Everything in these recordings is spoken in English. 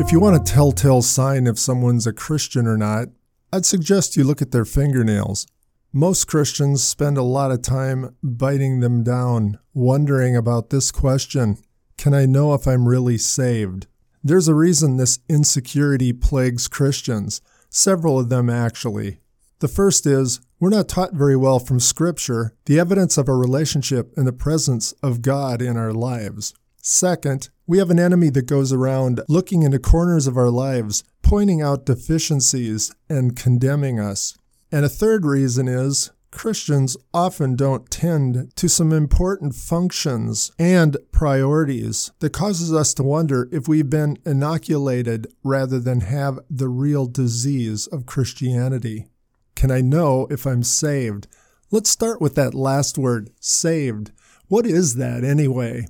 If you want a telltale sign if someone's a Christian or not, I'd suggest you look at their fingernails. Most Christians spend a lot of time biting them down, wondering about this question Can I know if I'm really saved? There's a reason this insecurity plagues Christians, several of them actually. The first is we're not taught very well from Scripture the evidence of a relationship and the presence of God in our lives. Second, we have an enemy that goes around looking into corners of our lives, pointing out deficiencies and condemning us. And a third reason is Christians often don't tend to some important functions and priorities that causes us to wonder if we've been inoculated rather than have the real disease of Christianity. Can I know if I'm saved? Let's start with that last word, saved. What is that anyway?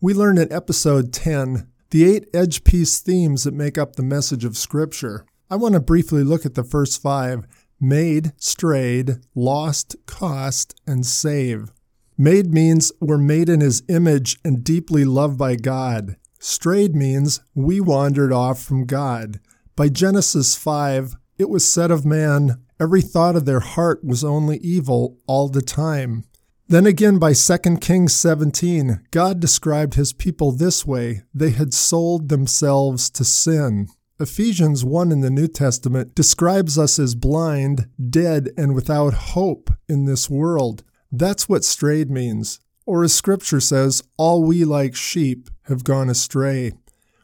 We learned in episode 10 the eight edge piece themes that make up the message of Scripture. I want to briefly look at the first five made, strayed, lost, cost, and save. Made means we're made in His image and deeply loved by God. Strayed means we wandered off from God. By Genesis 5, it was said of man, every thought of their heart was only evil all the time. Then again, by 2 Kings 17, God described his people this way they had sold themselves to sin. Ephesians 1 in the New Testament describes us as blind, dead, and without hope in this world. That's what strayed means. Or as Scripture says, all we like sheep have gone astray,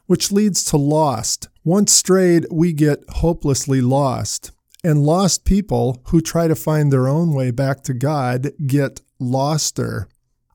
which leads to lost. Once strayed, we get hopelessly lost. And lost people who try to find their own way back to God get loster.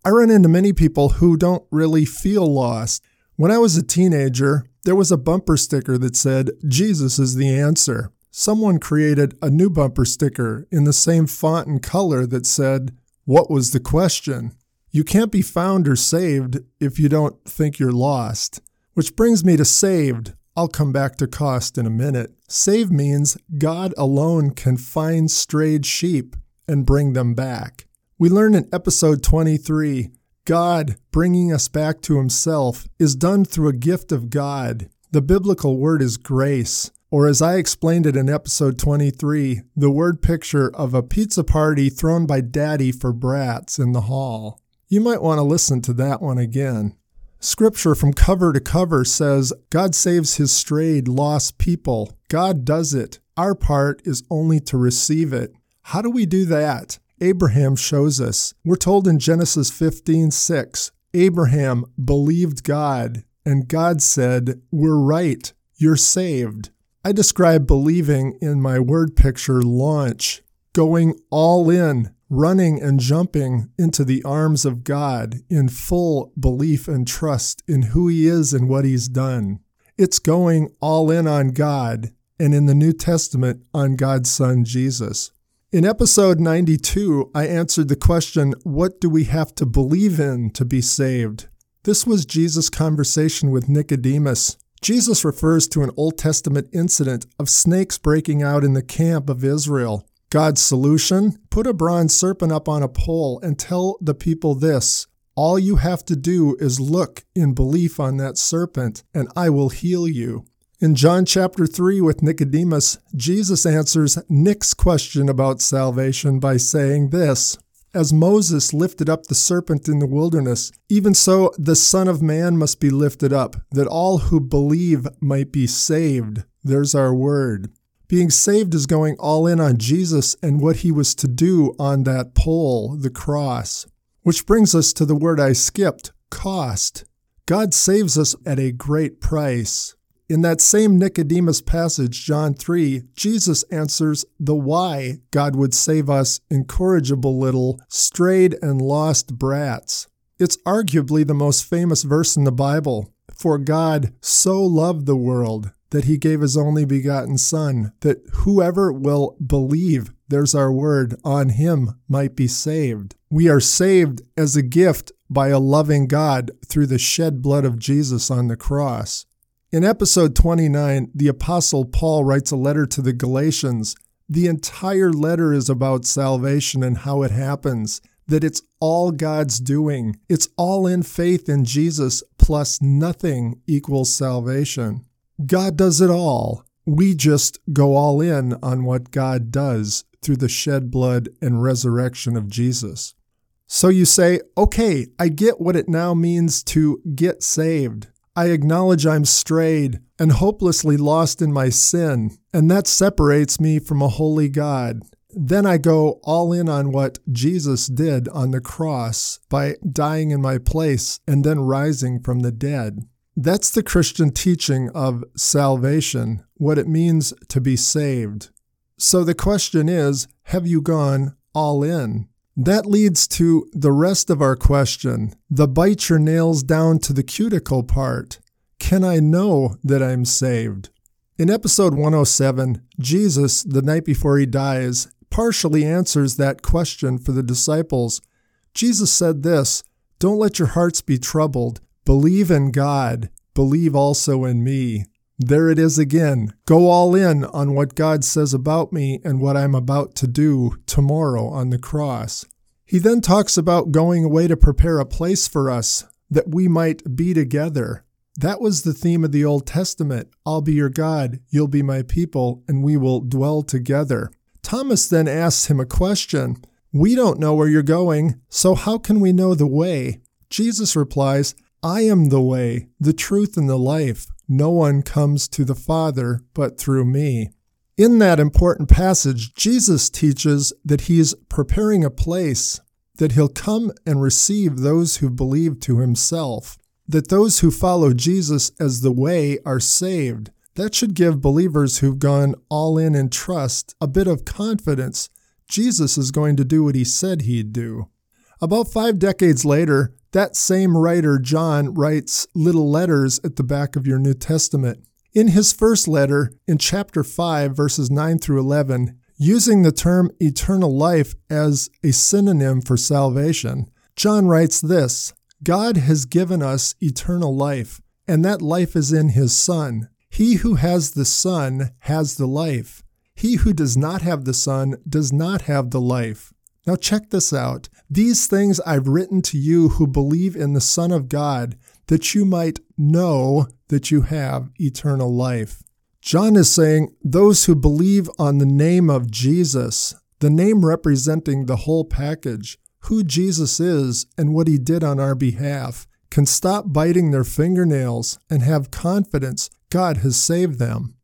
I run into many people who don't really feel lost. When I was a teenager, there was a bumper sticker that said, Jesus is the answer. Someone created a new bumper sticker in the same font and color that said, What was the question? You can't be found or saved if you don't think you're lost. Which brings me to saved. I'll come back to cost in a minute. Save means God alone can find strayed sheep and bring them back. We learn in episode 23 God bringing us back to Himself is done through a gift of God. The biblical word is grace, or as I explained it in episode 23, the word picture of a pizza party thrown by daddy for brats in the hall. You might want to listen to that one again. Scripture from cover to cover says God saves his strayed, lost people. God does it. Our part is only to receive it. How do we do that? Abraham shows us. We're told in Genesis 15 6, Abraham believed God, and God said, We're right, you're saved. I describe believing in my word picture launch, going all in, running and jumping into the arms of God in full belief and trust in who He is and what He's done. It's going all in on God, and in the New Testament, on God's Son Jesus. In episode 92, I answered the question, What do we have to believe in to be saved? This was Jesus' conversation with Nicodemus. Jesus refers to an Old Testament incident of snakes breaking out in the camp of Israel. God's solution? Put a bronze serpent up on a pole and tell the people this All you have to do is look in belief on that serpent, and I will heal you. In John chapter 3 with Nicodemus, Jesus answers Nick's question about salvation by saying this As Moses lifted up the serpent in the wilderness, even so the Son of Man must be lifted up, that all who believe might be saved. There's our word. Being saved is going all in on Jesus and what he was to do on that pole, the cross. Which brings us to the word I skipped cost. God saves us at a great price. In that same Nicodemus passage, John 3, Jesus answers the why God would save us incorrigible little strayed and lost brats. It's arguably the most famous verse in the Bible. For God so loved the world that he gave his only begotten Son, that whoever will believe, there's our word, on him might be saved. We are saved as a gift by a loving God through the shed blood of Jesus on the cross. In episode 29, the Apostle Paul writes a letter to the Galatians. The entire letter is about salvation and how it happens, that it's all God's doing. It's all in faith in Jesus, plus nothing equals salvation. God does it all. We just go all in on what God does through the shed blood and resurrection of Jesus. So you say, okay, I get what it now means to get saved. I acknowledge I'm strayed and hopelessly lost in my sin, and that separates me from a holy God. Then I go all in on what Jesus did on the cross by dying in my place and then rising from the dead. That's the Christian teaching of salvation, what it means to be saved. So the question is have you gone all in? That leads to the rest of our question the bite your nails down to the cuticle part. Can I know that I'm saved? In episode 107, Jesus, the night before he dies, partially answers that question for the disciples. Jesus said this Don't let your hearts be troubled. Believe in God. Believe also in me. There it is again. Go all in on what God says about me and what I'm about to do tomorrow on the cross. He then talks about going away to prepare a place for us that we might be together. That was the theme of the Old Testament. I'll be your God, you'll be my people, and we will dwell together. Thomas then asks him a question We don't know where you're going, so how can we know the way? Jesus replies, I am the way, the truth, and the life. No one comes to the Father but through me. In that important passage, Jesus teaches that he is preparing a place, that he'll come and receive those who believe to himself, that those who follow Jesus as the way are saved, that should give believers who've gone all in in trust a bit of confidence Jesus is going to do what he said he'd do. About five decades later, that same writer, John, writes little letters at the back of your New Testament. In his first letter, in chapter 5, verses 9 through 11, using the term eternal life as a synonym for salvation, John writes this God has given us eternal life, and that life is in his Son. He who has the Son has the life. He who does not have the Son does not have the life. Now, check this out. These things I've written to you who believe in the Son of God, that you might know that you have eternal life. John is saying those who believe on the name of Jesus, the name representing the whole package, who Jesus is and what he did on our behalf, can stop biting their fingernails and have confidence God has saved them.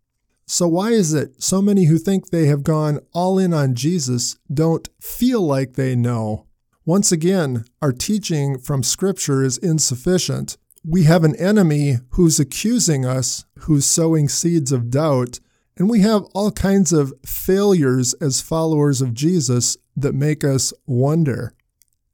So, why is it so many who think they have gone all in on Jesus don't feel like they know? Once again, our teaching from Scripture is insufficient. We have an enemy who's accusing us, who's sowing seeds of doubt, and we have all kinds of failures as followers of Jesus that make us wonder.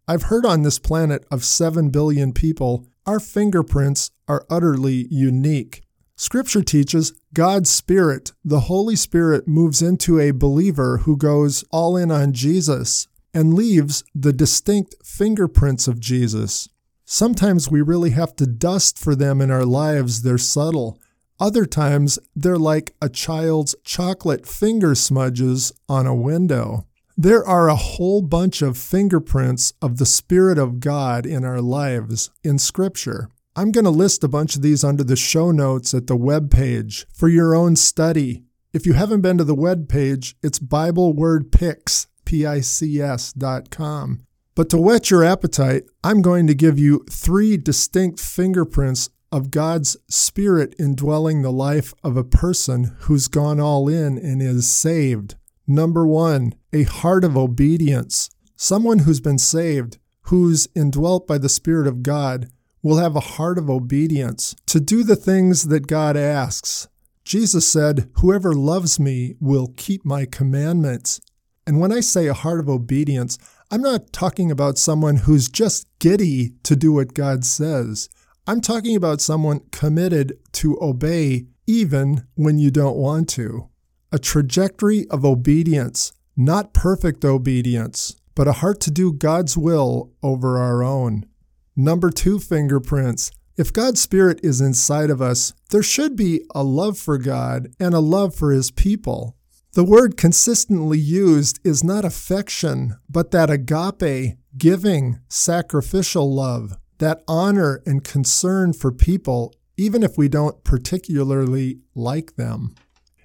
I've heard on this planet of 7 billion people, our fingerprints are utterly unique. Scripture teaches God's Spirit, the Holy Spirit, moves into a believer who goes all in on Jesus and leaves the distinct fingerprints of Jesus. Sometimes we really have to dust for them in our lives, they're subtle. Other times, they're like a child's chocolate finger smudges on a window. There are a whole bunch of fingerprints of the Spirit of God in our lives in Scripture. I'm going to list a bunch of these under the show notes at the web page for your own study. If you haven't been to the web page, it's BibleWordPics, P-I-C-S dot com. But to whet your appetite, I'm going to give you three distinct fingerprints of God's Spirit indwelling the life of a person who's gone all in and is saved. Number one, a heart of obedience. Someone who's been saved, who's indwelt by the Spirit of God, will have a heart of obedience to do the things that God asks. Jesus said, Whoever loves me will keep my commandments. And when I say a heart of obedience, I'm not talking about someone who's just giddy to do what God says. I'm talking about someone committed to obey even when you don't want to. A trajectory of obedience, not perfect obedience, but a heart to do God's will over our own. Number two fingerprints. If God's Spirit is inside of us, there should be a love for God and a love for His people. The word consistently used is not affection, but that agape, giving, sacrificial love, that honor and concern for people, even if we don't particularly like them.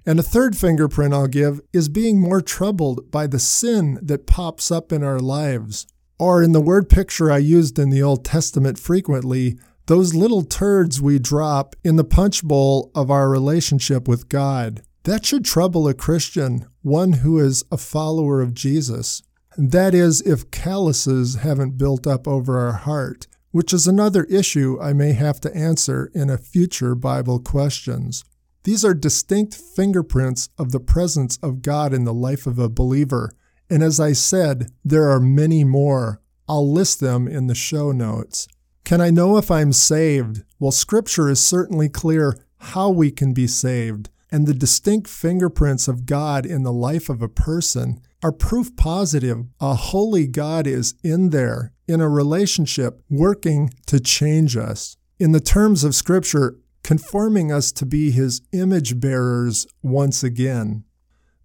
And a third fingerprint I'll give is being more troubled by the sin that pops up in our lives. Or, in the word picture I used in the Old Testament frequently, those little turds we drop in the punch bowl of our relationship with God. That should trouble a Christian, one who is a follower of Jesus. That is, if calluses haven't built up over our heart, which is another issue I may have to answer in a future Bible questions. These are distinct fingerprints of the presence of God in the life of a believer. And as I said, there are many more. I'll list them in the show notes. Can I know if I'm saved? Well, Scripture is certainly clear how we can be saved, and the distinct fingerprints of God in the life of a person are proof positive a holy God is in there, in a relationship, working to change us. In the terms of Scripture, conforming us to be his image bearers once again.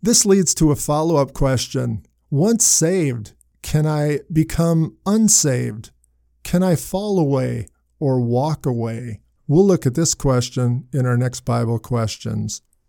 This leads to a follow up question. Once saved, can I become unsaved? Can I fall away or walk away? We'll look at this question in our next Bible questions.